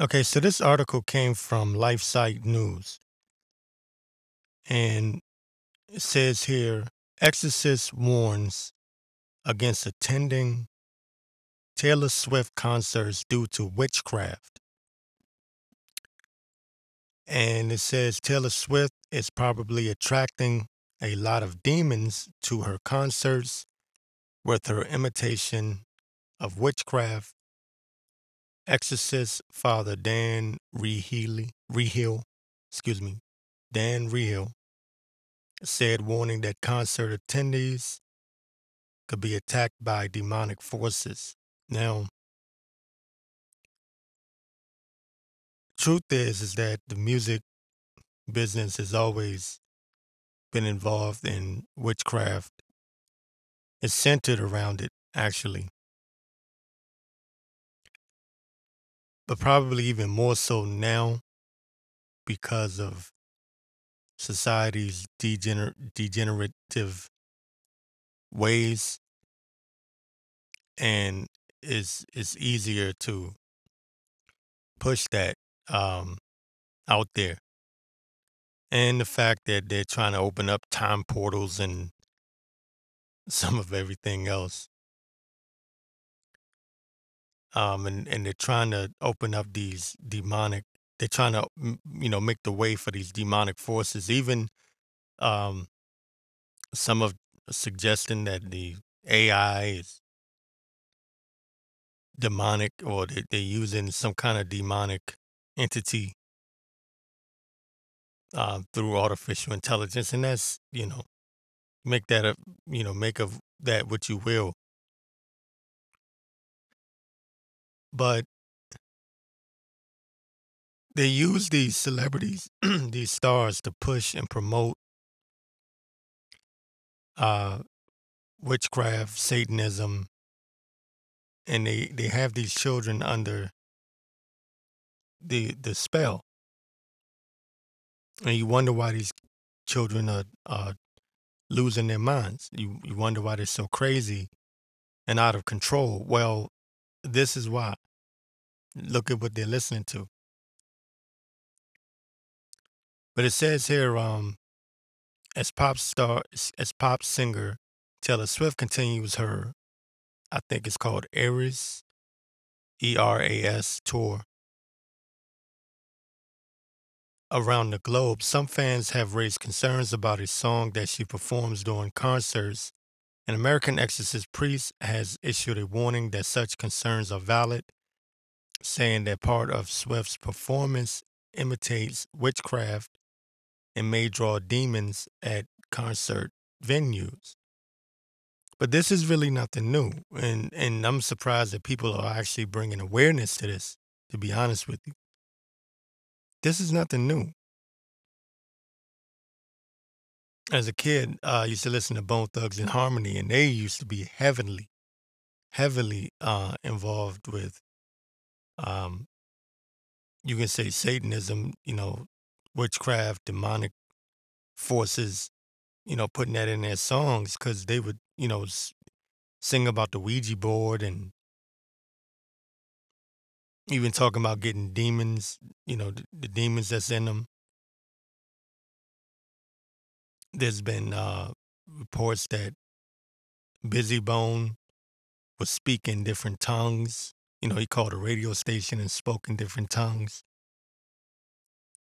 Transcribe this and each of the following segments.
Okay, so this article came from LifeSite News. And it says here Exorcist warns against attending Taylor Swift concerts due to witchcraft. And it says Taylor Swift is probably attracting a lot of demons to her concerts with her imitation of witchcraft. Exorcist Father Dan Rehealy, Reehil, excuse me, Dan Reehil, said warning that concert attendees could be attacked by demonic forces. Now, truth is is that the music business has always been involved in witchcraft. It's centered around it, actually. But probably even more so now because of society's degener- degenerative ways. And it's it's easier to push that um, out there. And the fact that they're trying to open up time portals and some of everything else um, and and they're trying to open up these demonic they're trying to you know make the way for these demonic forces even um, some of suggesting that the ai is demonic or they, they're using some kind of demonic entity uh, through artificial intelligence and that's you know make that a you know make of that what you will but they use these celebrities these stars to push and promote uh, witchcraft satanism and they they have these children under the the spell. And you wonder why these children are are losing their minds. You you wonder why they're so crazy and out of control. Well this is why. Look at what they're listening to. But it says here um as pop star as pop singer taylor swift continues her i think it's called eras e-r-a-s tour around the globe. Some fans have raised concerns about a song that she performs during concerts an american exorcist priest has issued a warning that such concerns are valid saying that part of swift's performance imitates witchcraft and may draw demons at concert venues. But this is really nothing new, and and I'm surprised that people are actually bringing awareness to this. To be honest with you, this is nothing new. As a kid, uh, I used to listen to Bone Thugs and Harmony, and they used to be heavily, heavily uh, involved with, um, you can say Satanism, you know, witchcraft, demonic forces, you know, putting that in their songs because they would, you know, s- sing about the Ouija board and even talking about getting demons, you know, the, the demons that's in them. There's been uh, reports that Bizzy Bone was speaking different tongues. You know, he called a radio station and spoke in different tongues.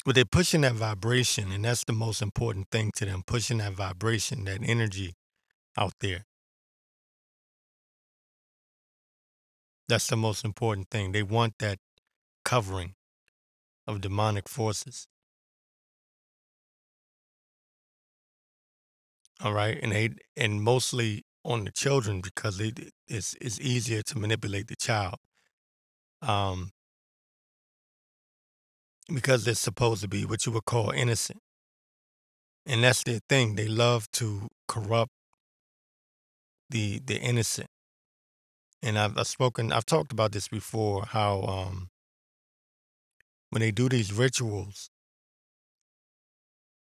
But they're pushing that vibration, and that's the most important thing to them pushing that vibration, that energy out there. That's the most important thing. They want that covering of demonic forces. All right. And they and mostly on the children because it, it's it's easier to manipulate the child. Um because they're supposed to be what you would call innocent. And that's their thing. They love to corrupt the the innocent. And I've, I've spoken I've talked about this before, how um when they do these rituals,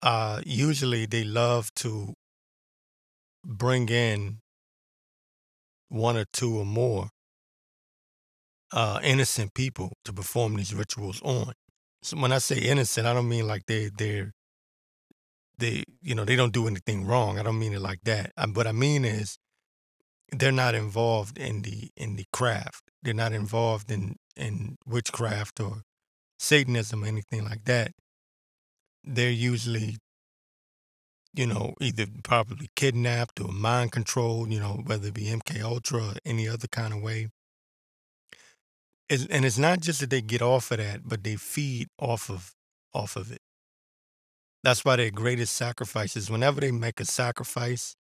uh usually they love to bring in one or two or more uh, innocent people to perform these rituals on. So when I say innocent, I don't mean like they they're they you know they don't do anything wrong. I don't mean it like that. I, what I mean is they're not involved in the in the craft. They're not involved in in witchcraft or Satanism or anything like that. They're usually you know either probably kidnapped or mind controlled. You know whether it be MK Ultra or any other kind of way. It's, and it's not just that they get off of that, but they feed off of off of it. That's why their greatest sacrifices, whenever they make a sacrifice,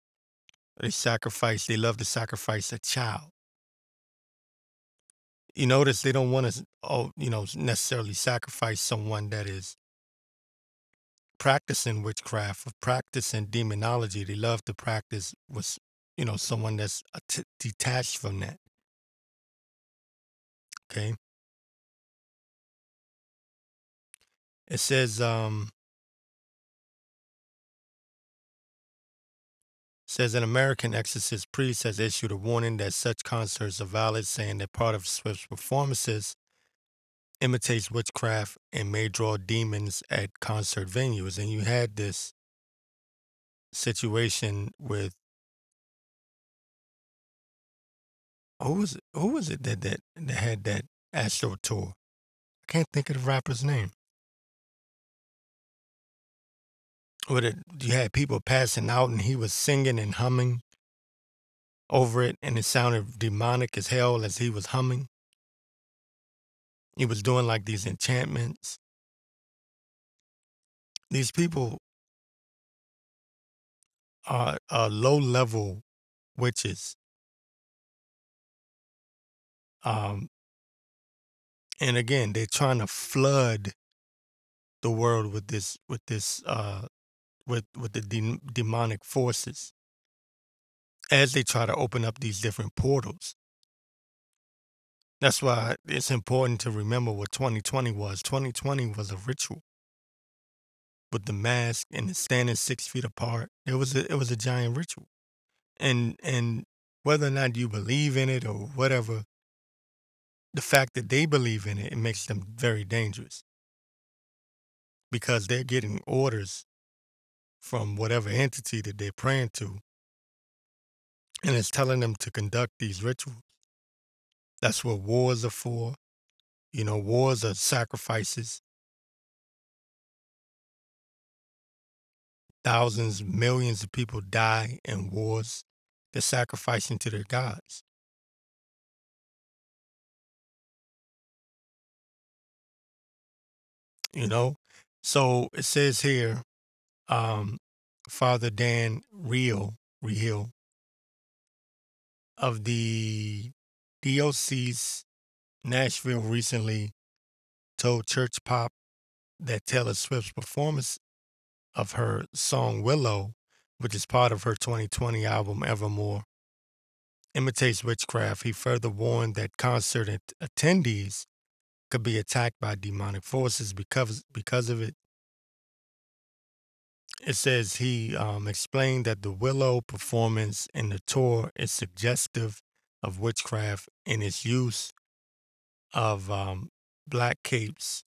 they sacrifice, they love to sacrifice a child. You notice they don't want to, oh, you know, necessarily sacrifice someone that is practicing witchcraft or practicing demonology. They love to practice with, you know, someone that's detached from that. Okay. It says, um, says an American exorcist priest has issued a warning that such concerts are valid, saying that part of Swift's performances imitates witchcraft and may draw demons at concert venues. And you had this situation with who was it, who was it that, that that had that Astro tour? I can't think of the rapper's name. With it, you had people passing out, and he was singing and humming over it, and it sounded demonic as hell as he was humming. He was doing like these enchantments. These people are, are low level witches. Um, and again, they're trying to flood the world with this with this uh, with with the de- demonic forces as they try to open up these different portals. That's why it's important to remember what 2020 was. 2020 was a ritual with the mask and the standing six feet apart. It was a, it was a giant ritual, and and whether or not you believe in it or whatever, the fact that they believe in it, it makes them very dangerous because they're getting orders from whatever entity that they're praying to. And it's telling them to conduct these rituals. That's what wars are for. You know, wars are sacrifices. Thousands, millions of people die in wars. They're sacrificing to their gods. You know? So it says here, um, Father Dan Real, Real of the Diocese Nashville recently told ChurchPOP that Taylor Swift's performance of her song Willow, which is part of her 2020 album Evermore, imitates witchcraft. He further warned that concert attendees could be attacked by demonic forces because because of it it says he um, explained that the Willow performance in the tour is suggestive of witchcraft and its use of um, black capes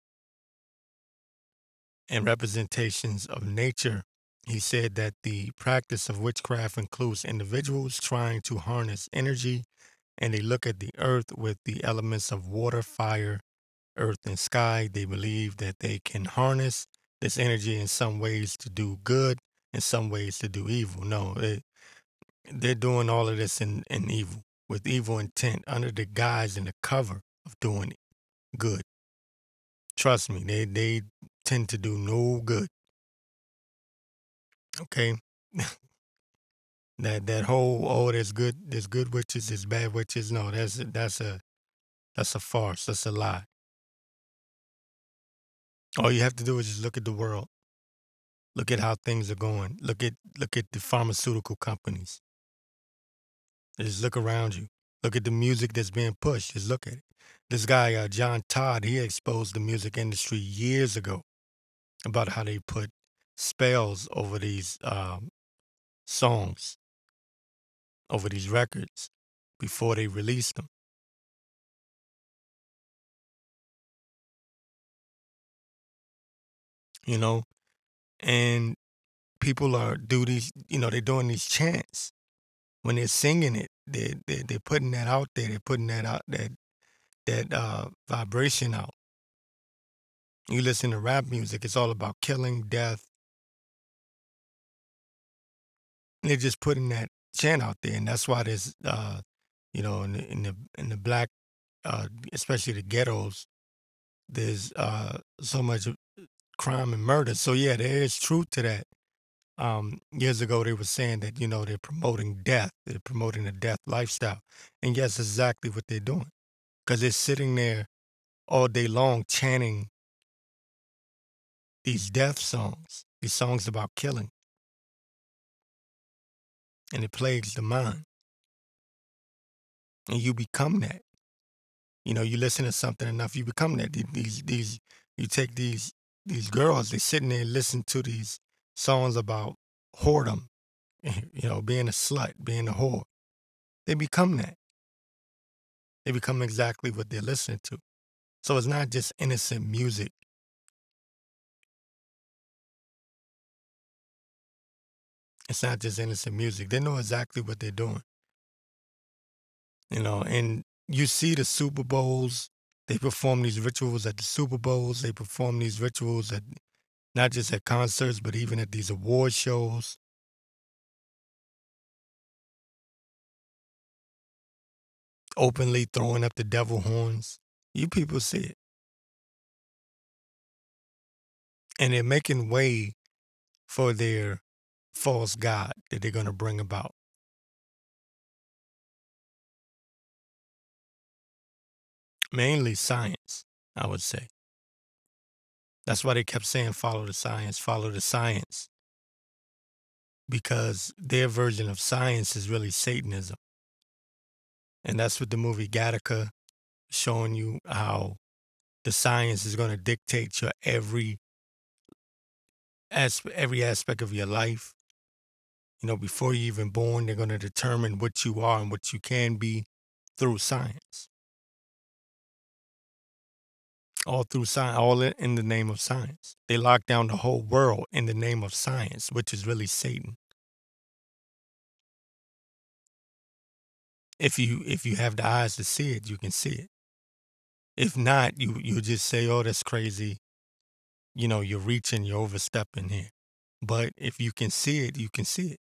and representations of nature. He said that the practice of witchcraft includes individuals trying to harness energy and they look at the earth with the elements of water, fire, earth, and sky. They believe that they can harness this energy in some ways to do good, in some ways to do evil. No, it, they're doing all of this in, in evil, with evil intent, under the guise and the cover of doing good. Trust me, they, they tend to do no good. Okay? that that whole oh there's good there's good witches, there's bad witches. No, that's that's a that's a farce. That's a lie. All you have to do is just look at the world. Look at how things are going. Look at look at the pharmaceutical companies. Just look around you. Look at the music that's being pushed. Just look at it. This guy, uh, John Todd, he exposed the music industry years ago about how they put spells over these um, songs, over these records before they released them. You know, and people are do these, you know, they're doing these chants when they're singing it. They they they're putting that out there. They're putting that out that that uh, vibration out. You listen to rap music; it's all about killing, death. They're just putting that chant out there, and that's why there's, uh, you know, in the in the, in the black, uh, especially the ghettos, there's uh, so much crime and murder. So yeah, there is truth to that. Um, years ago, they were saying that you know they're promoting death, they're promoting a death lifestyle, and yes, exactly what they're doing, because they're sitting there all day long chanting these death songs, these songs about killing, and it plagues the mind, and you become that. You know, you listen to something enough, you become that. These these you take these these girls, they sitting there and listen to these songs about whoredom, you know, being a slut, being a whore. They become that. They become exactly what they're listening to. So it's not just innocent music. It's not just innocent music. They know exactly what they're doing. You know, and you see the Super Bowls, they perform these rituals at the Super Bowls, they perform these rituals at not just at concerts, but even at these award shows. Openly throwing up the devil horns. You people see it. And they're making way for their false God that they're going to bring about. Mainly science, I would say. That's why they kept saying, follow the science, follow the science. Because their version of science is really Satanism. And that's what the movie Gattaca showing you how the science is going to dictate your every as every aspect of your life. You know, before you're even born, they're going to determine what you are and what you can be through science. All through science, all in the name of science. They lock down the whole world in the name of science, which is really Satan. If you if you have the eyes to see it, you can see it. If not, you you just say, "Oh, that's crazy." You know, you're reaching, you're overstepping here. But if you can see it, you can see it.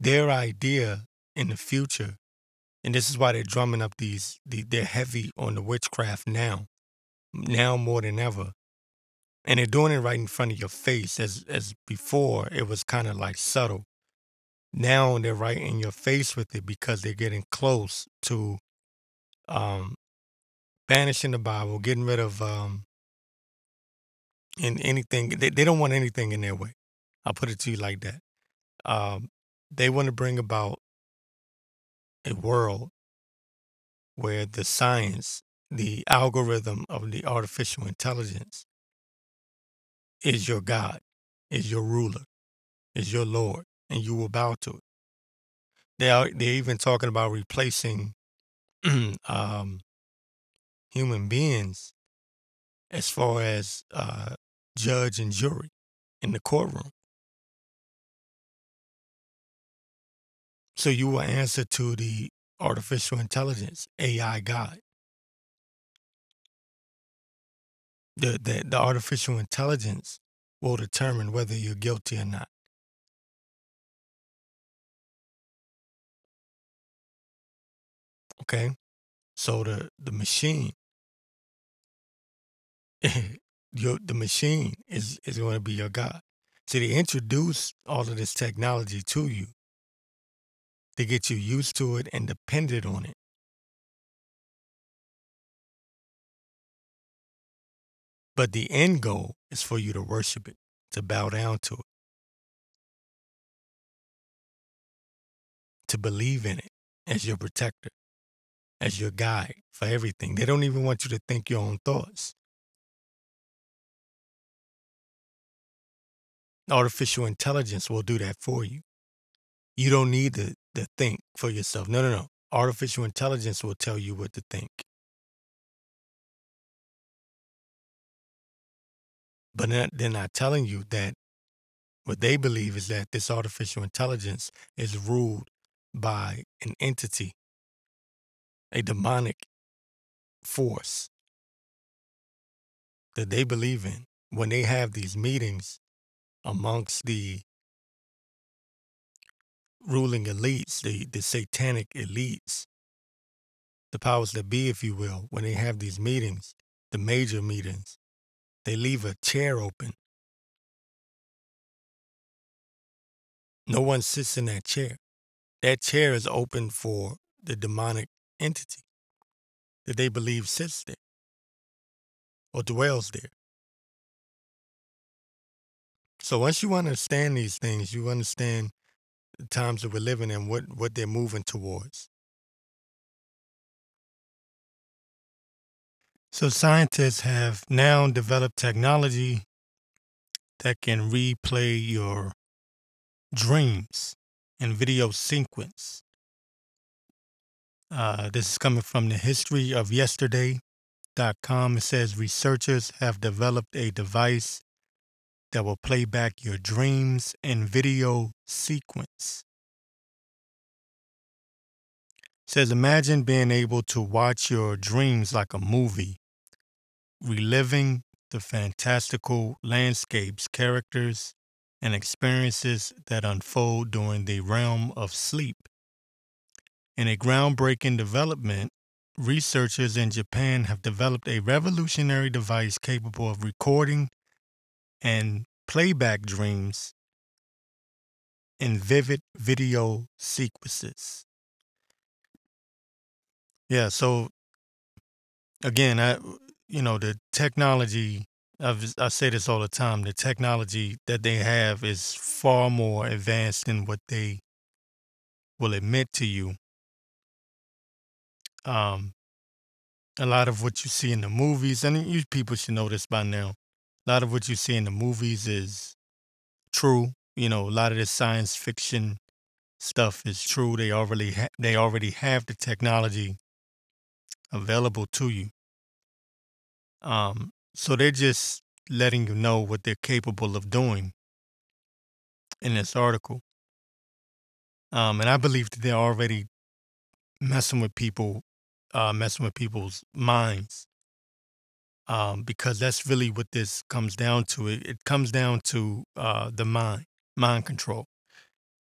their idea in the future, and this is why they're drumming up these, they're heavy on the witchcraft now, now more than ever. And they're doing it right in front of your face. As as before, it was kind of like subtle. Now they're right in your face with it because they're getting close to um, banishing the Bible, getting rid of um, and anything. They, they don't want anything in their way. I'll put it to you like that. Um, they want to bring about a world where the science, the algorithm of the artificial intelligence is your God, is your ruler, is your Lord, and you will bow to it. They are they're even talking about replacing um, human beings as far as uh, judge and jury in the courtroom. So you will answer to the artificial intelligence, AI God. The, the, the artificial intelligence will determine whether you're guilty or not. Okay? So the, the machine, your, the machine is, is going to be your God. So they introduce all of this technology to you to get you used to it and dependent on it. But the end goal is for you to worship it, to bow down to it, to believe in it as your protector, as your guide for everything. They don't even want you to think your own thoughts. Artificial intelligence will do that for you. You don't need to to think for yourself. No, no, no. Artificial intelligence will tell you what to think. But they're not telling you that what they believe is that this artificial intelligence is ruled by an entity, a demonic force that they believe in when they have these meetings amongst the ruling elites, the, the satanic elites, the powers that be, if you will, when they have these meetings, the major meetings, they leave a chair open. No one sits in that chair. That chair is open for the demonic entity that they believe sits there or dwells there. So once you understand these things, you understand the times that we're living in, what, what they're moving towards. So scientists have now developed technology that can replay your dreams in video sequence. Uh, this is coming from the history of yesterday.com. It says researchers have developed a device that will play back your dreams in video sequence. It says imagine being able to watch your dreams like a movie, reliving the fantastical landscapes, characters, and experiences that unfold during the realm of sleep. In a groundbreaking development, researchers in Japan have developed a revolutionary device capable of recording and playback dreams in vivid video sequences. Yeah, so again, I you know the technology. I've, I say this all the time. The technology that they have is far more advanced than what they will admit to you. Um, a lot of what you see in the movies, and you people should know this by now a lot of what you see in the movies is true. You know, a lot of this science fiction stuff is true. They already ha- they already have the technology available to you. Um, so they're just letting you know what they're capable of doing in this article. Um, and I believe that they're already messing with people, uh, messing with people's minds um, because that's really what this comes down to. It, it comes down to uh, the mind, mind control.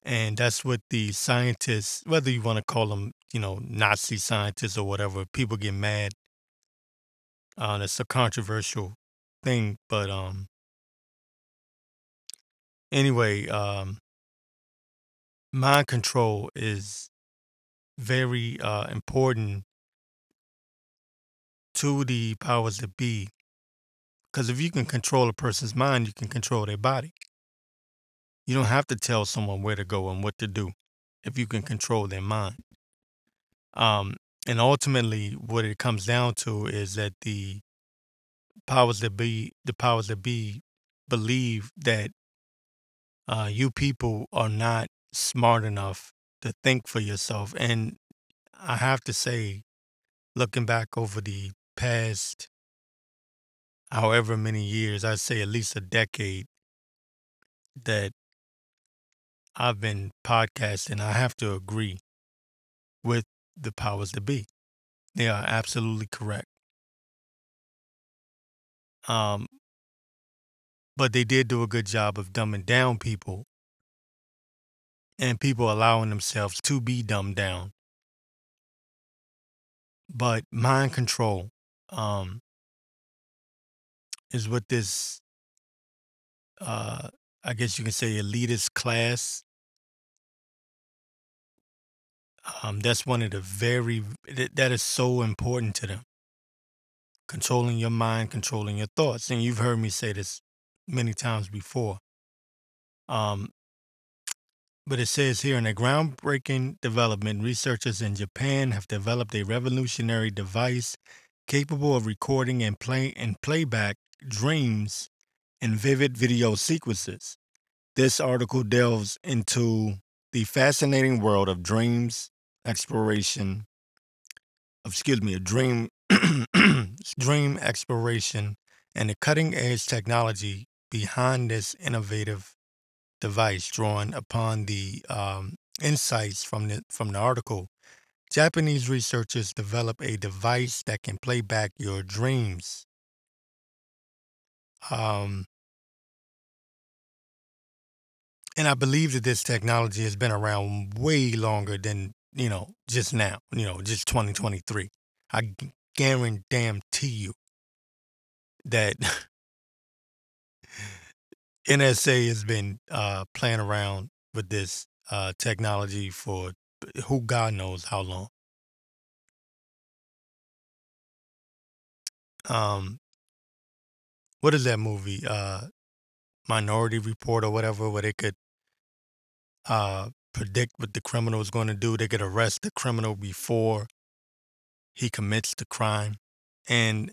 And that's what the scientists, whether you want to call them, you know, Nazi scientists or whatever, people get mad. Uh, that's a controversial thing. But um, anyway, um, mind control is very uh, important to the powers that be. Because if you can control a person's mind, you can control their body. You don't have to tell someone where to go and what to do if you can control their mind. Um, and ultimately, what it comes down to is that the powers that be, the powers that be, believe that uh, you people are not smart enough to think for yourself. And I have to say, looking back over the past however many years, I'd say at least a decade, that I've been podcasting, I have to agree with the powers that be. They are absolutely correct. Um, but they did do a good job of dumbing down people and people allowing themselves to be dumbed down. But mind control um, is what this, uh, I guess you can say, elitist class. Um, that's one of the very that is so important to them. Controlling your mind, controlling your thoughts, and you've heard me say this many times before. Um, but it says here in a groundbreaking development, researchers in Japan have developed a revolutionary device capable of recording and play and playback dreams in vivid video sequences. This article delves into the fascinating world of dreams exploration excuse me a dream dream exploration and the cutting edge technology behind this innovative device, drawing upon the um, insights from the from the article, Japanese researchers develop a device that can play back your dreams. Um, and I believe that this technology has been around way longer than you know just now. You know, just 2023. I guarantee you that NSA has been uh, playing around with this uh, technology for who God knows how long. Um, what is that movie? Uh, Minority Report or whatever, where they could uh, predict what the criminal is going to do. They could arrest the criminal before he commits the crime, and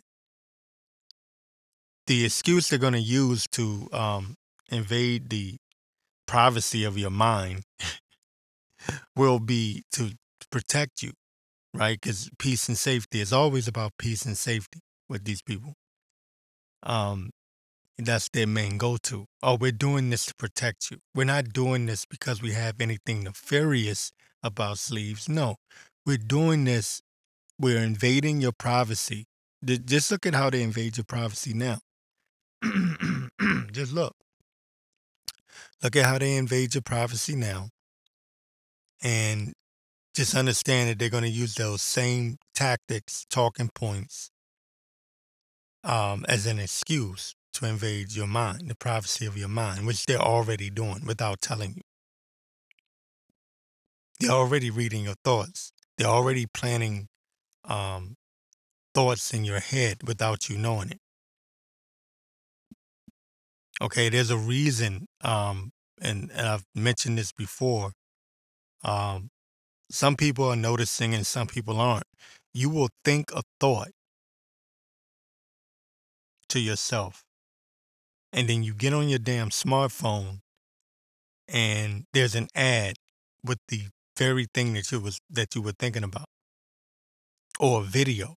the excuse they're going to use to um, invade the privacy of your mind will be to protect you, right? Because peace and safety is always about peace and safety with these people. Um, that's their main go to. Oh, we're doing this to protect you. We're not doing this because we have anything nefarious about sleeves. No, we're doing this. We're invading your privacy. Just look at how they invade your privacy now. Just look. Look at how they invade your privacy now. And just understand that they're going to use those same tactics, talking points, um, as an excuse to invade your mind, the privacy of your mind, which they're already doing without telling you. They're already reading your thoughts. They're already planting um, thoughts in your head without you knowing it. Okay, there's a reason, um, and, and I've mentioned this before. Um, some people are noticing and some people aren't. You will think a thought to yourself, and then you get on your damn smartphone, and there's an ad with the very thing that you was that you were thinking about, or a video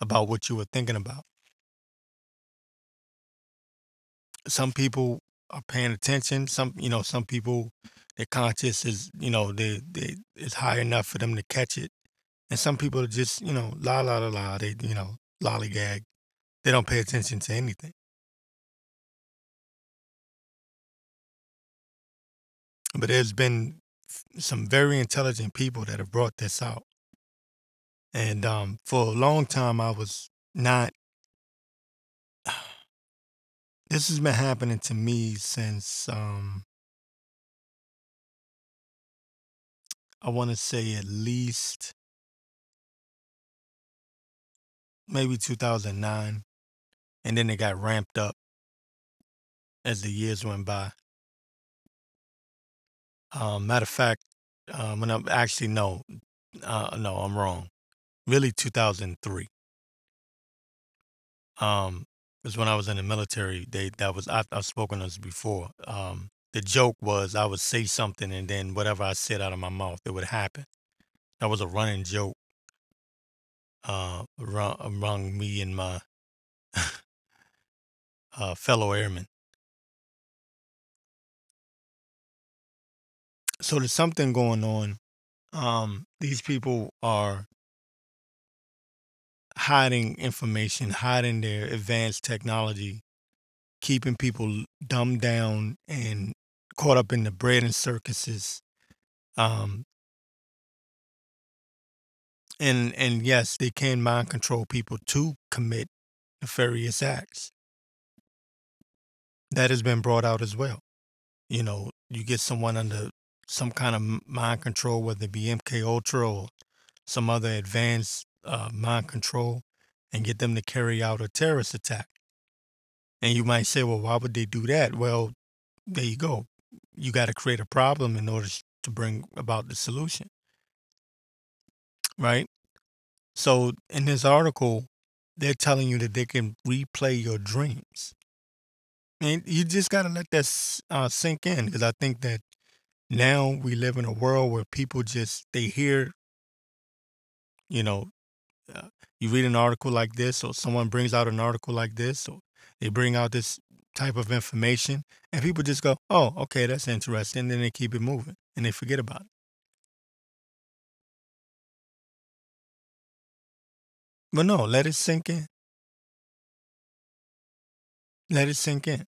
about what you were thinking about. some people are paying attention. Some, you know, some people, their conscious is, you know, they, they, it's high enough for them to catch it. And some people just, you know, la, la, la, la, they, you know, lollygag. They don't pay attention to anything. But there's been some very intelligent people that have brought this out. And um, for a long time, I was not this has been happening to me since um I want to say at least maybe 2009 and then it got ramped up as the years went by. Um, matter of fact, um, when I'm actually no, uh, no, I'm wrong. Really, 2003. Um, because when I was in the military, they that was I, I've spoken this before. Um, the joke was I would say something and then whatever I said out of my mouth, it would happen. That was a running joke uh, among me and my uh, fellow airmen. So there's something going on. Um, these people are hiding information, hiding their advanced technology, keeping people dumbed down and caught up in the bread and circuses. Um, and and yes, they can mind control people to commit nefarious acts. That has been brought out as well. You know, you get someone under some kind of mind control, whether it be MK Ultra or some other advanced uh, mind control and get them to carry out a terrorist attack. And you might say, well, why would they do that? Well, there you go. You got to create a problem in order to bring about the solution. Right? So in this article, they're telling you that they can replay your dreams. And you just got to let that uh, sink in because I think that now we live in a world where people just, they hear, you know, uh, you read an article like this, or someone brings out an article like this, or they bring out this type of information, and people just go, "Oh, okay, that's interesting," and then they keep it moving and they forget about it. But no, let it sink in. Let it sink in,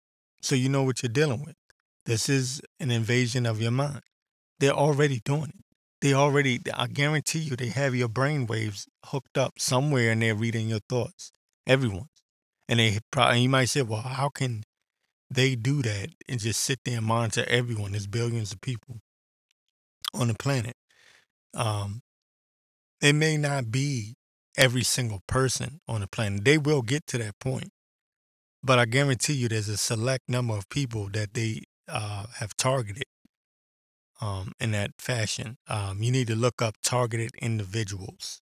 so you know what you're dealing with. This is an invasion of your mind. They're already doing it. They already, I guarantee you, they have your brain waves hooked up somewhere and they're reading your thoughts. Everyone's. And they probably, you might say, well, how can they do that and just sit there and monitor everyone? There's billions of people on the planet. Um, it may not be every single person on the planet. They will get to that point. But I guarantee you there's a select number of people that they uh, have targeted um, in that fashion. Um, you need to look up targeted individuals.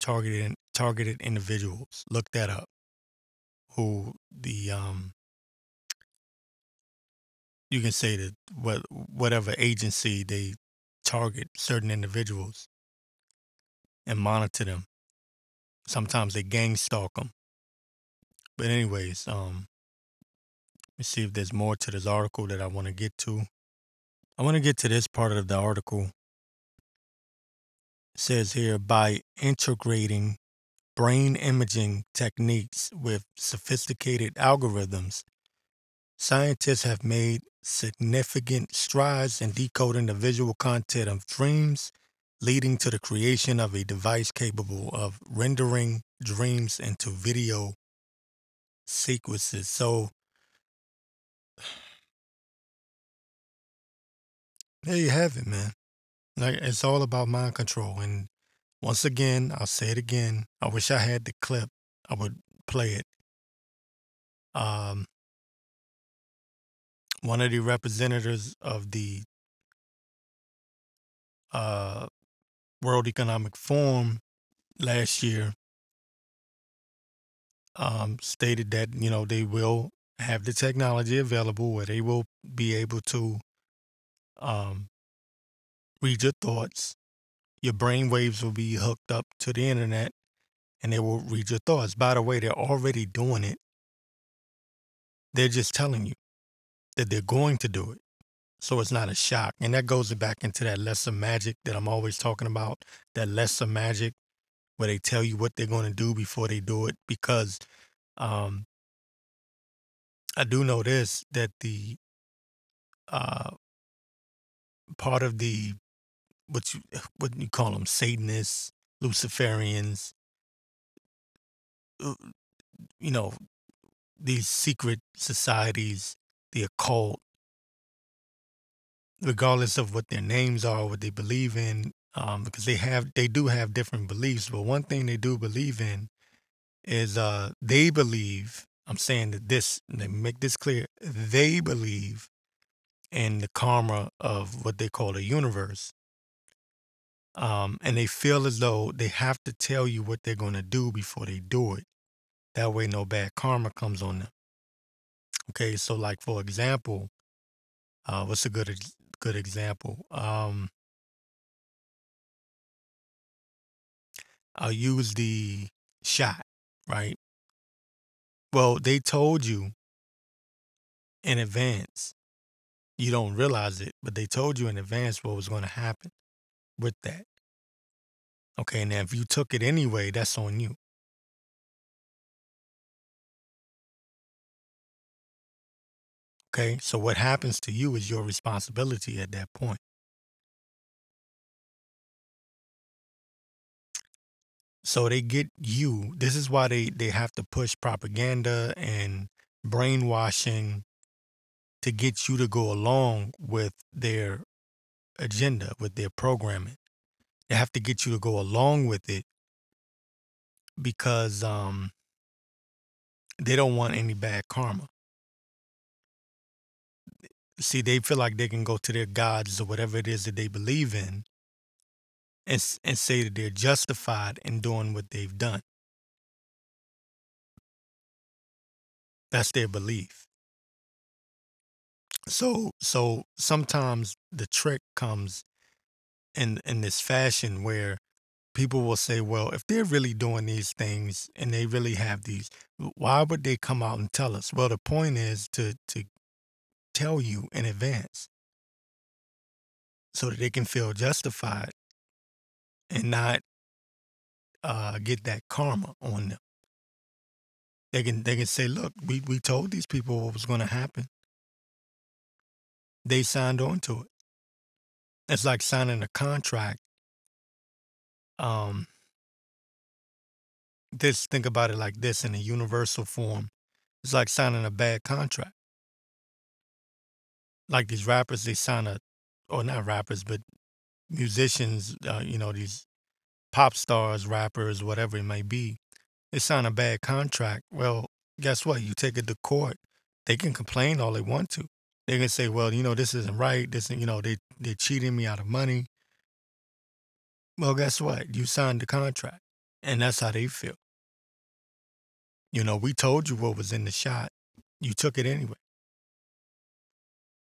Targeted targeted individuals. Look that up. Who the um, you can say that what whatever agency they target certain individuals and monitor them. Sometimes they gang stalk them. But anyways, um, let me see if there's more to this article that I want to get to. I want to get to this part of the article. It says here by integrating brain imaging techniques with sophisticated algorithms, scientists have made significant strides in decoding the visual content of dreams, leading to the creation of a device capable of rendering dreams into video sequences. So, There you have it, man. Like it's all about mind control. And once again, I'll say it again. I wish I had the clip. I would play it. Um, one of the representatives of the uh, World Economic Forum last year um, stated that you know they will have the technology available where they will be able to um, read your thoughts. Your brain waves will be hooked up to the internet and they will read your thoughts. By the way, they're already doing it. They're just telling you that they're going to do it. So it's not a shock. And that goes back into that lesser magic that I'm always talking about, that lesser magic where they tell you what they're going to do before they do it. Because um, I do know this that the uh, part of the what you what you call them Satanists, Luciferians, uh, you know, these secret societies, the occult, regardless of what their names are, what they believe in, um, because they have they do have different beliefs. But one thing they do believe in is uh, they believe. I'm saying that this. Me make this clear. They believe in the karma of what they call a universe. Um, and they feel as though they have to tell you what they're going to do before they do it. That way, no bad karma comes on them. Okay, so like for example, uh, what's a good good example? Um, I'll use the shot, right? Well, they told you in advance you don't realize it, but they told you in advance what was going to happen with that. Okay, now if you took it anyway, that's on you. Okay, so what happens to you is your responsibility at that point. So they get you. This is why they, they have to push propaganda and brainwashing to get you to go along with their agenda, with their programming. They have to get you to go along with it because um, they don't want any bad karma. See, they feel like they can go to their gods or whatever it is that they believe in and, and say that they're justified in doing what they've done. That's their belief. So so sometimes the trick comes in in this fashion where people will say, well, if they're really doing these things and they really have these, why would they come out and tell us? Well, the point is to to tell you in advance so that they can feel justified and not uh, get that karma on them. They can they can say, look, we, we told these people what was going to happen. They signed on to it. It's like signing a contract. Um, this think about it like this in a universal form. It's like signing a bad contract. Like these rappers, they sign a, or not rappers, but musicians. Uh, you know, these pop stars, rappers, whatever it may be. They sign a bad contract. Well, guess what? You take it to court. They can complain all they want to. They can say, well, you know, this isn't right. This, you know, they they're cheating me out of money. Well, guess what? You signed the contract, and that's how they feel. You know, we told you what was in the shot. You took it anyway.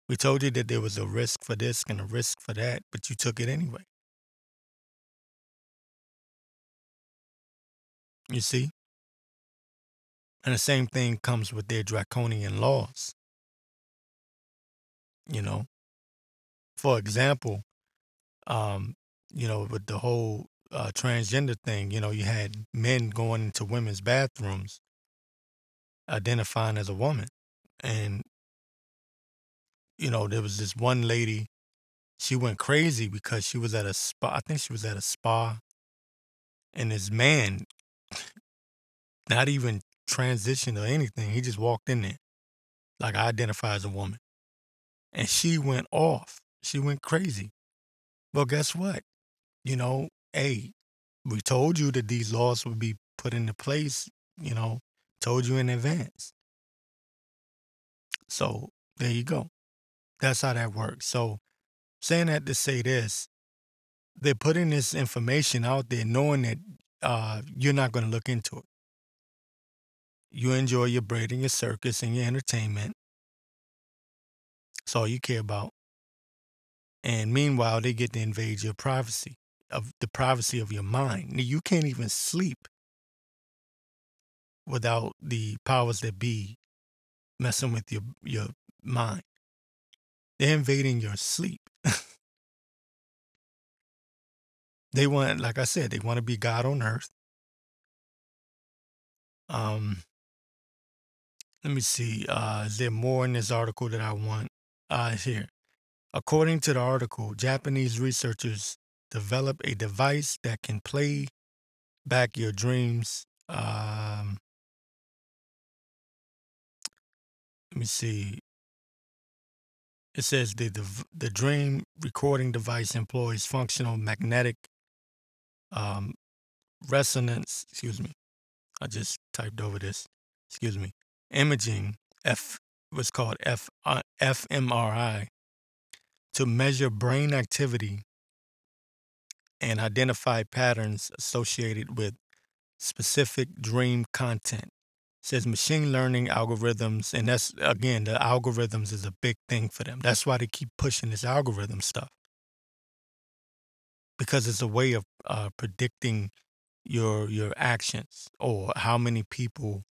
We told you that there was a risk for this and a risk for that, but you took it anyway. You see? And the same thing comes with their draconian laws. You know, for example, um, you know, with the whole uh, transgender thing, you know, you had men going into women's bathrooms identifying as a woman. And, you know, there was this one lady, she went crazy because she was at a spa. I think she was at a spa. And this man, not even transitioned or anything, he just walked in there. Like I identify as a woman. And she went off. She went crazy. Well, guess what? You know, hey, we told you that these laws would be put into place, you know, told you in advance. So there you go. That's how that works. So saying that to say this, they're putting this information out there knowing that uh, you're not going to look into it. You enjoy your bread and your circus and your entertainment. That's all you care about. And meanwhile, they get to invade your privacy, of the privacy of your mind. You can't even sleep without the powers that be messing with your your mind. They're invading your sleep. they want, like I said, they want to be God on earth. Um, let me see. Uh, is there more in this article that I want? Uh, here. According to the article, Japanese researchers develop a device that can play back your dreams. Um, let me see. It says the, the the dream recording device employs functional magnetic um, resonance. Excuse me, I just typed over this. Excuse me, imaging. F was called F uh, fMRI to measure brain activity and identify patterns associated with specific dream content. It says machine learning algorithms, and that's again, the algorithms is a big thing for them. That's why they keep pushing this algorithm stuff because it's a way of uh, predicting your your actions or how many people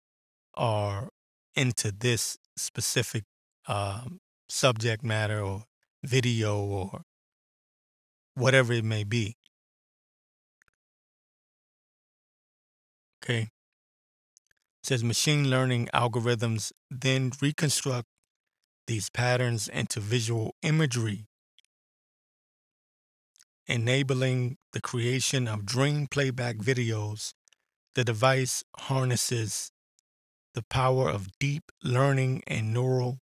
are into this specific um, subject matter or video or whatever it may be. Okay. It says machine learning algorithms then reconstruct these patterns into visual imagery, enabling the creation of dream playback videos. The device harnesses the power of deep learning and neural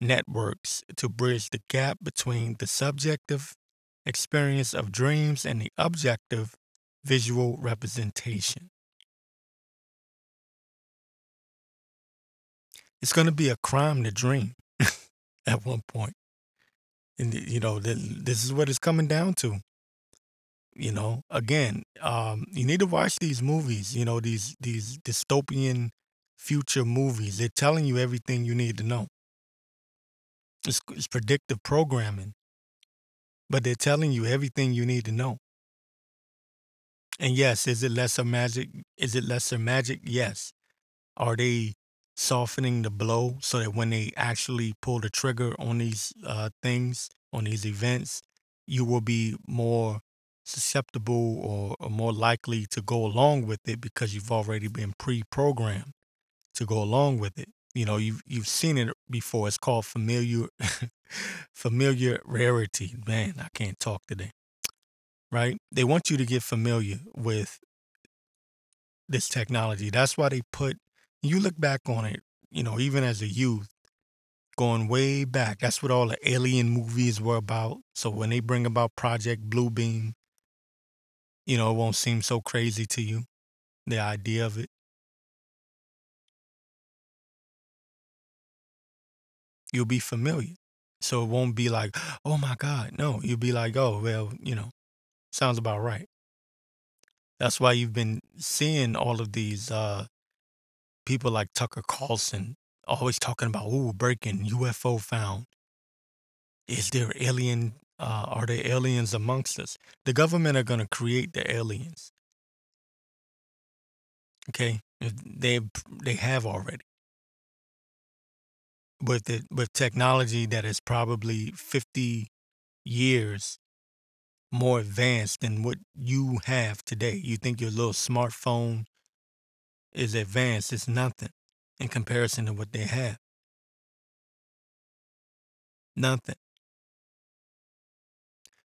networks to bridge the gap between the subjective experience of dreams and the objective visual representation. It's going to be a crime to dream at one point. And, you know, this is what it's coming down to. You know, again, um, you need to watch these movies, you know, these these dystopian future movies. They're telling you everything you need to know. It's, it's predictive programming, but they're telling you everything you need to know. And yes, is it lesser magic? Is it lesser magic? Yes. Are they softening the blow so that when they actually pull the trigger on these uh, things, on these events, you will be more susceptible or, or more likely to go along with it because you've already been pre-programmed to go along with it. You know, you've you've seen it before. It's called familiar familiar rarity. Man, I can't talk today. Right? They want you to get familiar with this technology. That's why they put you look back on it, you know, even as a youth, going way back. That's what all the alien movies were about. So when they bring about Project Bluebeam, you know, it won't seem so crazy to you, the idea of it. You'll be familiar. So it won't be like, oh my God. No, you'll be like, oh, well, you know, sounds about right. That's why you've been seeing all of these uh, people like Tucker Carlson always talking about, ooh, breaking UFO found. Is there alien? Uh, are there aliens amongst us? The government are going to create the aliens. Okay, they they have already with it with technology that is probably 50 years more advanced than what you have today. You think your little smartphone is advanced, it's nothing in comparison to what they have. Nothing.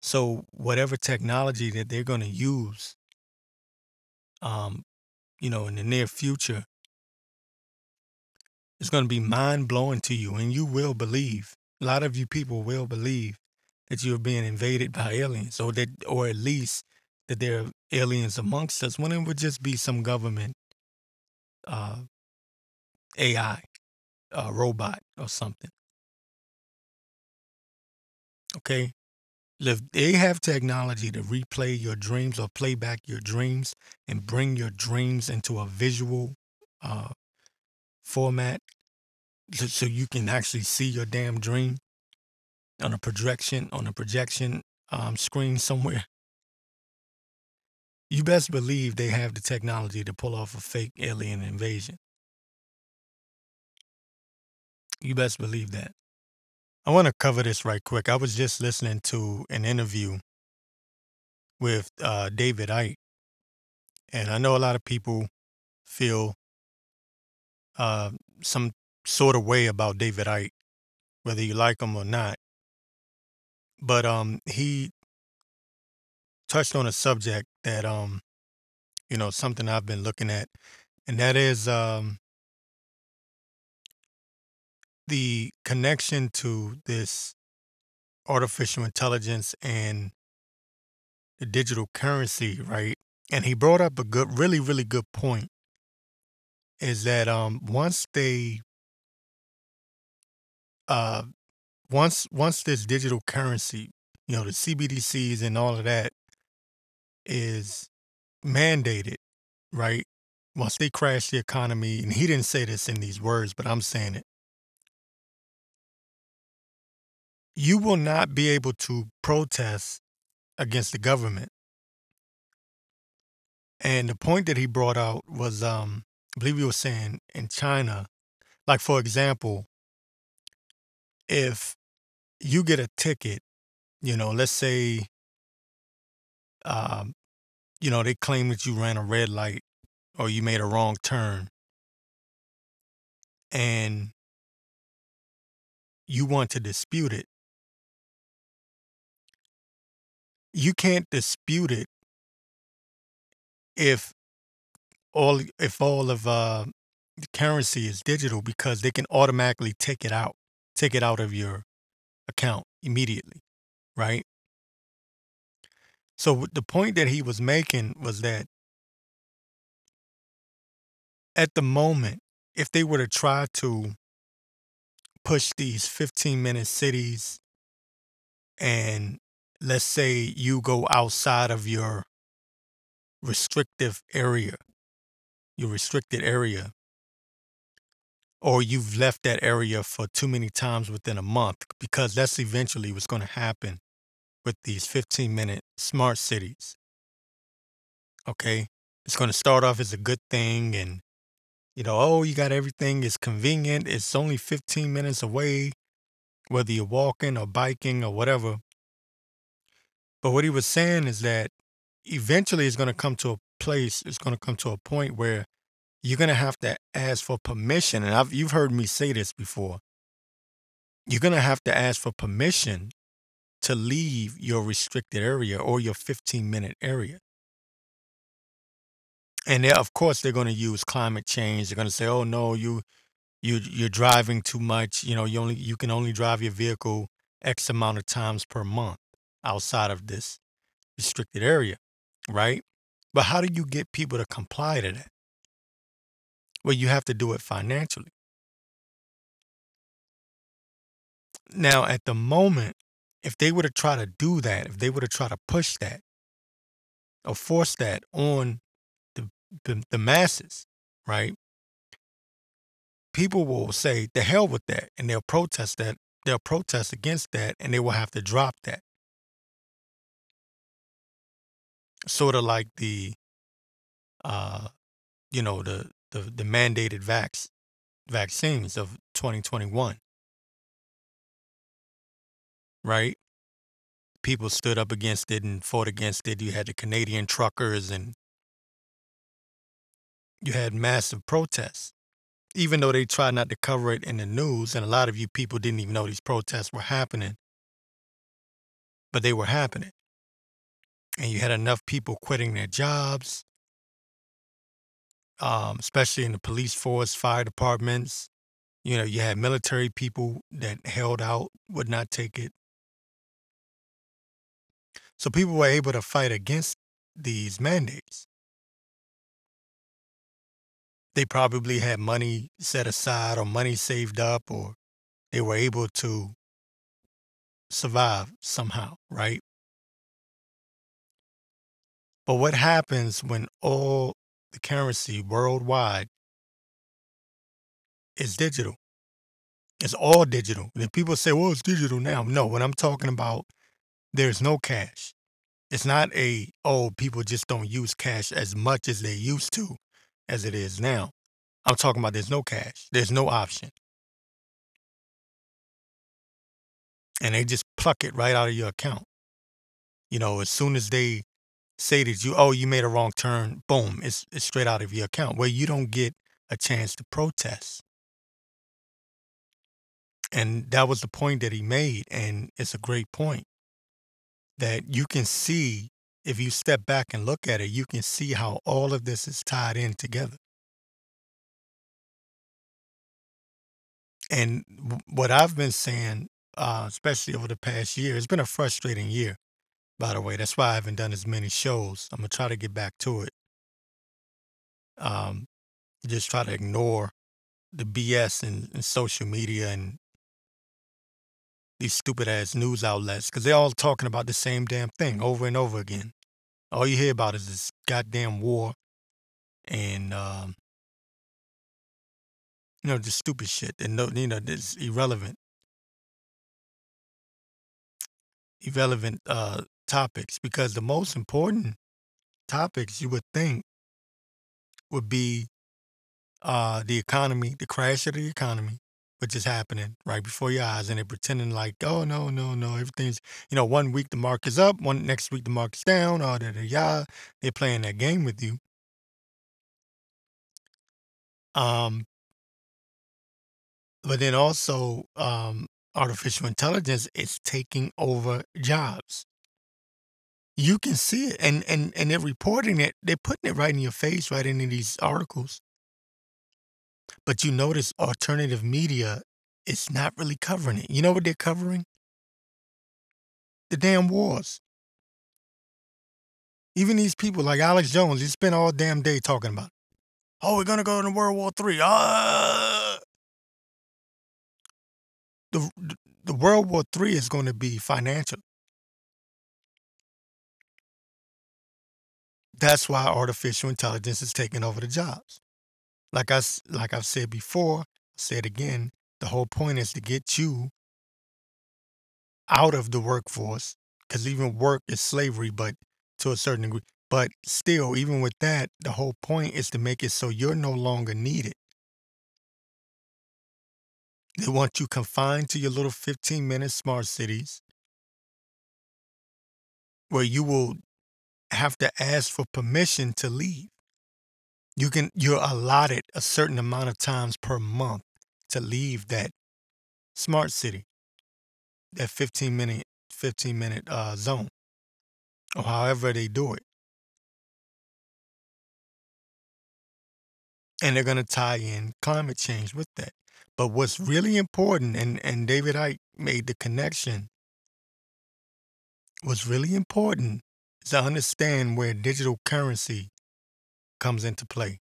So whatever technology that they're going to use um you know in the near future it's going to be mind blowing to you, and you will believe. A lot of you people will believe that you're being invaded by aliens, or that, or at least that there are aliens amongst us. When it would just be some government uh, AI, uh, robot, or something. Okay, if they have technology to replay your dreams or play back your dreams and bring your dreams into a visual uh, format so you can actually see your damn dream on a projection on a projection um, screen somewhere. You best believe they have the technology to pull off a fake alien invasion. You best believe that. I want to cover this right quick. I was just listening to an interview with uh, David Icke, and I know a lot of people feel uh, some sort of way about David Icke, whether you like him or not. But um, he touched on a subject that um, you know, something I've been looking at, and that is um, the connection to this artificial intelligence and the digital currency, right? And he brought up a good, really, really good point is that um, once they uh, once once this digital currency, you know, the CBDCs and all of that is mandated, right? Once they crash the economy, and he didn't say this in these words, but I'm saying it. You will not be able to protest against the government. And the point that he brought out was um, I believe he were saying in China, like for example, if you get a ticket, you know, let's say, um, you know, they claim that you ran a red light or you made a wrong turn, and you want to dispute it, you can't dispute it if all if all of uh, the currency is digital because they can automatically take it out, take it out of your account immediately, right? So the point that he was making was that at the moment, if they were to try to push these 15 minute cities and let's say you go outside of your restrictive area your restricted area or you've left that area for too many times within a month because that's eventually what's going to happen with these 15 minute smart cities Okay. It's going to start off as a good thing and, you know, oh, you got everything. It's convenient. It's only 15 minutes away, whether you're walking or biking or whatever. But what he was saying is that eventually it's going to come to a place, it's going to come to a point where you're going to have to ask for permission. And I've, you've heard me say this before. You're going to have to ask for permission to leave your restricted area or your 15 minute area. And of course, they're going to use climate change. They're going to say, "Oh no, you you you're driving too much. You know, you only you can only drive your vehicle X amount of times per month outside of this restricted area, right?" But how do you get people to comply to that? Well, you have to do it financially. Now, at the moment, if they were to try to do that, if they were to try to push that or force that on the, the, the masses, right? People will say, the hell with that. And they'll protest that. They'll protest against that and they will have to drop that. Sort of like the, uh, you know, the, the, the mandated vax, vaccines of 2021 right? People stood up against it and fought against it. You had the Canadian truckers and you had massive protests. Even though they tried not to cover it in the news, and a lot of you people didn't even know these protests were happening, but they were happening. And you had enough people quitting their jobs, um, especially in the police force, fire departments. You know, you had military people that held out, would not take it. So people were able to fight against these mandates. They probably had money set aside or money saved up, or they were able to survive somehow, right? But what happens when all the currency worldwide is digital? It's all digital. And people say, well, it's digital now. No, when I'm talking about there's no cash. It's not a, oh, people just don't use cash as much as they used to as it is now. I'm talking about there's no cash, there's no option. And they just pluck it right out of your account. You know, as soon as they say that you, oh, you made a wrong turn, boom, it's, it's straight out of your account where you don't get a chance to protest. And that was the point that he made. And it's a great point that you can see if you step back and look at it, you can see how all of this is tied in together. And what I've been saying, uh, especially over the past year, it's been a frustrating year, by the way. That's why I haven't done as many shows. I'm to try to get back to it. Um, just try to ignore the BS and, in social media and these stupid ass news outlets because they're all talking about the same damn thing over and over again. All you hear about is this goddamn war and um, you know just stupid shit and no, you know this irrelevant, irrelevant uh, topics because the most important topics you would think would be uh, the economy, the crash of the economy, which is happening right before your eyes, and they're pretending like, oh no, no, no, everything's you know, one week the market's up, one next week the market's down, all that, yeah, they're playing that game with you. Um, but then also, um, artificial intelligence is taking over jobs. You can see it, and and and they're reporting it. They're putting it right in your face, right into these articles. But you notice alternative media is not really covering it. You know what they're covering? The damn wars. Even these people like Alex Jones, he spent all damn day talking about, it. oh, we're gonna go into World War Three. Ah, the the World War Three is going to be financial. That's why artificial intelligence is taking over the jobs. Like I like I've said before, said again, the whole point is to get you out of the workforce because even work is slavery, but to a certain degree, But still, even with that, the whole point is to make it so you're no longer needed. They want you confined to your little 15 minute smart cities where you will have to ask for permission to leave. You can you're allotted a certain amount of times per month to leave that smart city, that 15 minute 15 minute uh, zone, or however they do it. And they're going to tie in climate change with that. But what's really important, and, and David Icke made the connection, what's really important to understand where digital currency comes into play.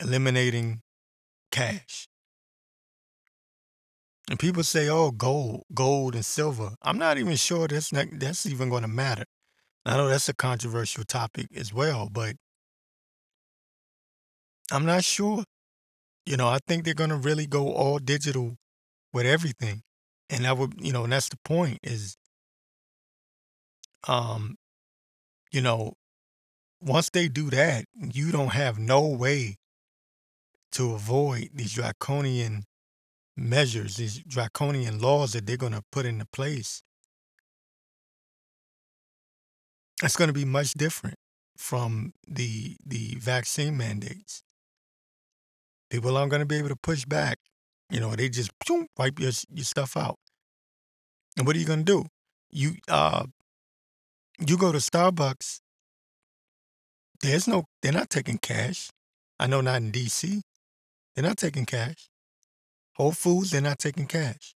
Eliminating cash. And people say, "Oh, gold, gold and silver." I'm not even sure that's not, that's even going to matter. I know that's a controversial topic as well, but I'm not sure. You know, I think they're going to really go all digital with everything, and that would, you know, and that's the point is, um, you know, once they do that, you don't have no way to avoid these draconian measures, these draconian laws that they're going to put into place. It's going to be much different from the the vaccine mandates. People aren't going to be able to push back. You know, they just boom, wipe your your stuff out. And what are you going to do? You uh, you go to Starbucks. There's no, they're not taking cash. I know not in D.C. They're not taking cash. Whole Foods, they're not taking cash.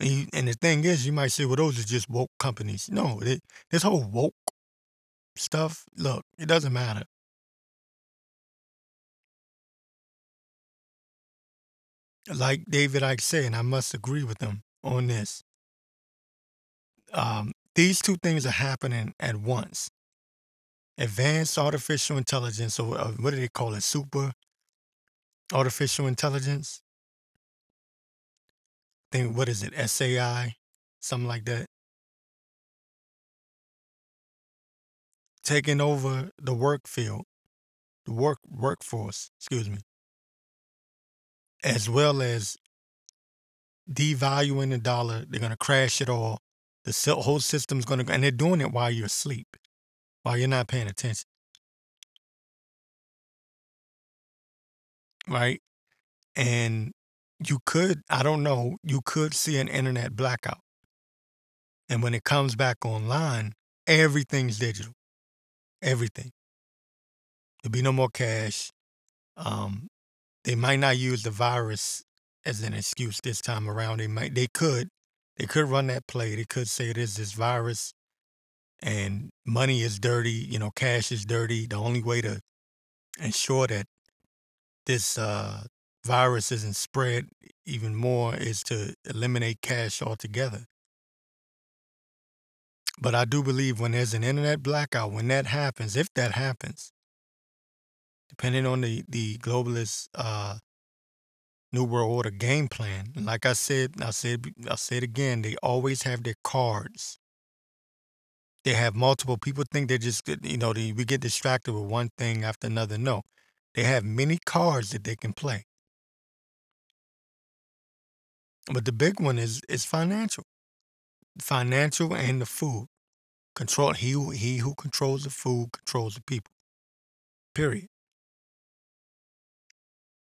And, you, and the thing is, you might say, well, those are just woke companies. No, they, this whole woke stuff, look, it doesn't matter. Like David Icke said, and I must agree with him on this. Um, these two things are happening at once. Advanced artificial intelligence, or uh, what do they call it? Super artificial intelligence. Think what is it? SAI, something like that. Taking over the work field, the work workforce, excuse me, as well as devaluing the dollar. They're gonna crash it all. The whole system's gonna, and they're doing it while you're asleep, while you're not paying attention. right? And you could, I don't know, you could see an internet blackout. And when it comes back online, everything's digital. Everything. There'll be no more cash. Um, they might not use the virus as an excuse this time around. They might they could. They could run that play. They could say it is this virus and money is dirty, you know, cash is dirty. The only way to ensure that this uh, virus isn't spread even more is to eliminate cash altogether. But I do believe when there's an internet blackout, when that happens, if that happens, depending on the the globalist uh, New World Order game plan, like I said, I said, I said again, they always have their cards. They have multiple people think they're just, you know, they, we get distracted with one thing after another. No, they have many cards that they can play. But the big one is is financial. Financial and the food. Control he he who controls the food controls the people. Period.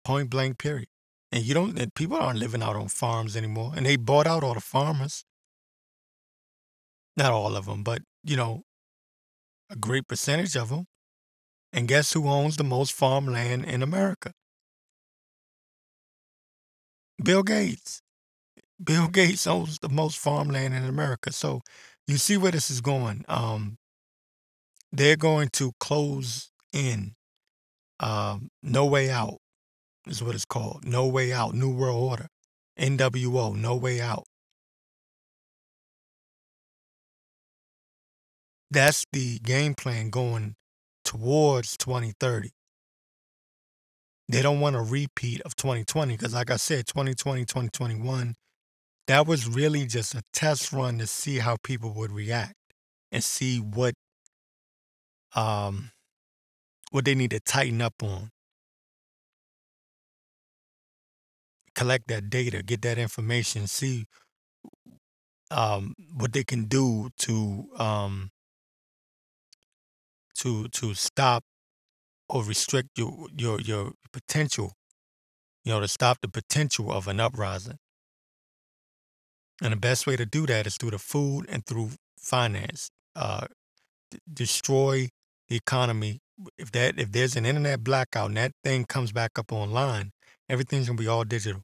Point blank period. And you don't people aren't living out on farms anymore. And they bought out all the farmers. Not all of them, but you know, a great percentage of them. And guess who owns the most farmland in America? Bill Gates. Bill Gates owns the most farmland in America. So you see where this is going. Um, they're going to close in. Um, no way out is what it's called. No way out. New World Order. NWO. No way out. That's the game plan going towards 2030. They don't want a repeat of 2020 because, like I said, 2020, 2021, that was really just a test run to see how people would react and see what um what they need to tighten up on. Collect that data, get that information, see um what they can do to um to to stop or restrict your your your potential, you know, to stop the potential of an uprising. And the best way to do that is through the food and through finance. Uh, d- destroy the economy. If that if there's an internet blackout and that thing comes back up online, everything's gonna be all digital.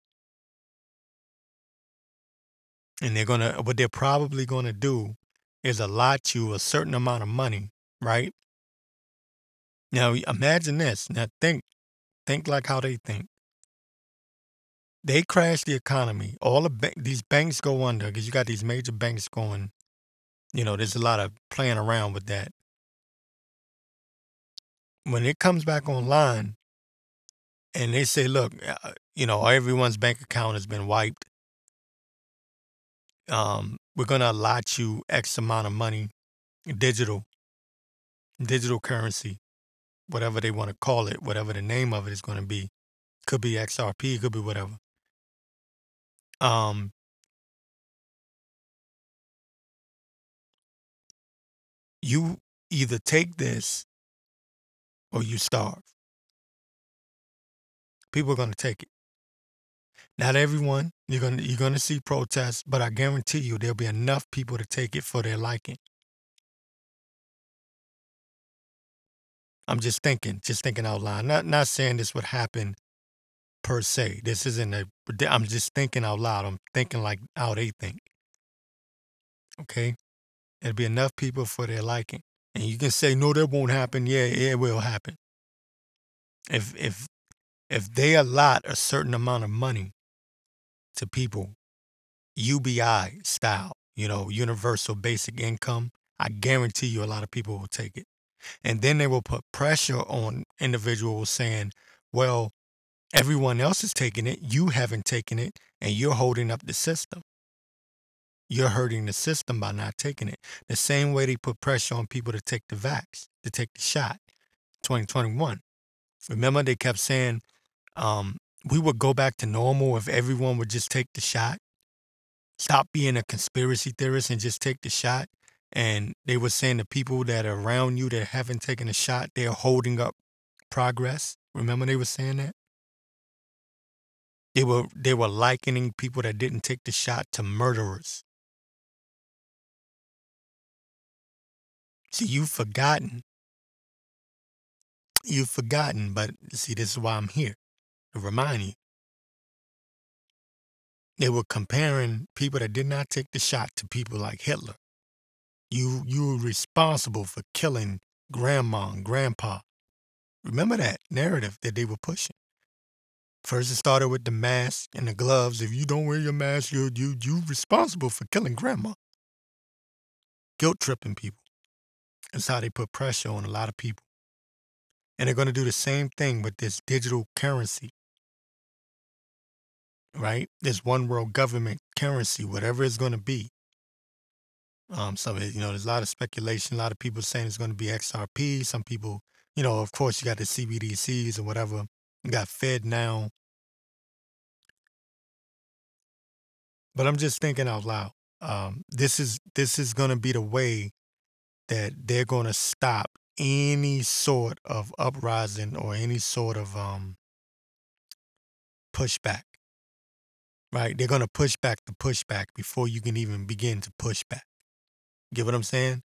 And they're gonna what they're probably gonna do is allot you a certain amount of money, right? Now imagine this. Now think think like how they think. They crash the economy. All the ba- these banks go under because you got these major banks going. You know, there's a lot of playing around with that. When it comes back online, and they say, "Look, uh, you know, everyone's bank account has been wiped. Um, we're gonna allot you X amount of money, digital, digital currency, whatever they want to call it, whatever the name of it is going to be. Could be XRP, could be whatever. Um, you either take this or you starve. People are going to take it. Not everyone. You're gonna you're gonna see protests, but I guarantee you there'll be enough people to take it for their liking. I'm just thinking, just thinking out loud. Not not saying this would happen per se. This isn't a. I'm just thinking out loud. I'm thinking like how they think. Okay, it'll be enough people for their liking, and you can say no, that won't happen. Yeah, it will happen. If if if they allot a certain amount of money to people, UBI style, you know, universal basic income, I guarantee you a lot of people will take it. And then they will put pressure on individuals saying, well, everyone else is taking it, you haven't taken it, and you're holding up the system. You're hurting the system by not taking it. The same way they put pressure on people to take the vax, to take the shot. 2021. Remember, they kept saying, um, we would go back to normal if everyone would just take the shot. Stop being a conspiracy theorist and just take the shot. And they were saying the people that are around you that haven't taken a shot, they're holding up progress. Remember they were saying that? They were they were likening people that didn't take the shot to murderers. See, you've forgotten. You've forgotten, but see, this is why I'm here remind you. They were comparing people that did not take the shot to people like Hitler. You you were responsible for killing grandma and grandpa. Remember that narrative that they were pushing. First it started with the mask and the gloves. If you don't wear your mask, you you you responsible for killing grandma. Guilt tripping people. That's how they put pressure on a lot of people. And they're going to do the same thing with this digital currency right? This one world government currency, whatever it's going to be. Um, some you know, there's a lot of speculation. A lot of people saying it's going to be XRP. Some people, you know, of course, you got the CBDCs or whatever. You got FedNow. But I'm just thinking out loud. Um, this is this is going to be the way that they're going to stop any sort of uprising or any sort of um, pushback right? They're going to push back the pushback before you can even begin to push back. Get what I'm saying?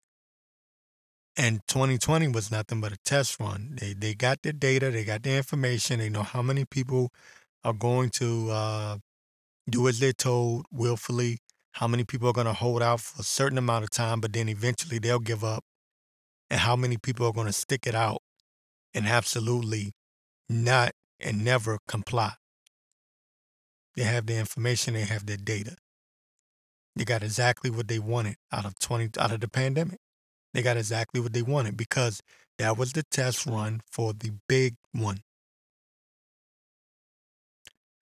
And 2020 was nothing but a test run. They they got the data, they got the information, they know how many people are going to uh, do as they're told willfully, how many people are going to hold out for a certain amount of time, but then eventually they'll give up, and how many people are going to stick it out and absolutely not and never comply. They have the information, they have the data. They got exactly what they wanted out of 20 out of the pandemic. They got exactly what they wanted because that was the test run for the big one.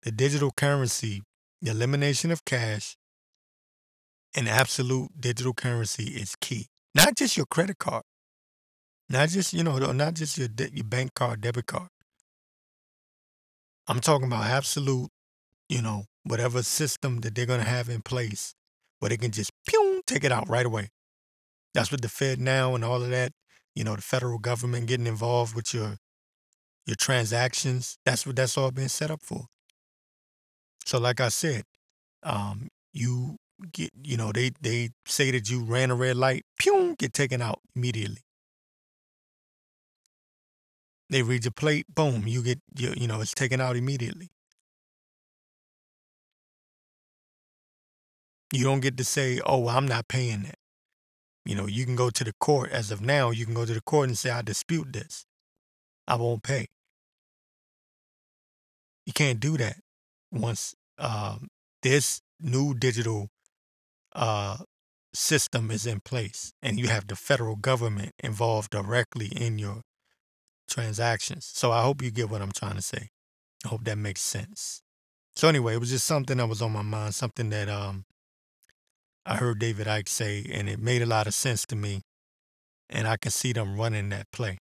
The digital currency, the elimination of cash, and absolute digital currency is key. Not just your credit card, not just you know, not just your de- your bank card, debit card. I'm talking about absolute, you know, whatever system that they're gonna have in place where they can just pew take it out right away. That's what the FedNow and all of that, you know, the federal government getting involved with your your transactions. That's what that's all been set up for. So, like I said, um, you get, you know, they they say that you ran a red light, pew, get taken out immediately. They read your plate, boom, you get, you, you know, it's taken out immediately. You don't get to say, oh, I'm not paying that. You know, you can go to the court. As of now, you can go to the court and say, I dispute this. I won't pay. You can't do that once um, this new digital uh, system is in place and you have the federal government involved directly in your transactions. So I hope you get what I'm trying to say. I hope that makes sense. So anyway, it was just something that was on my mind, something that um I heard David Icke say, and it made a lot of sense to me. And I can see them running that play.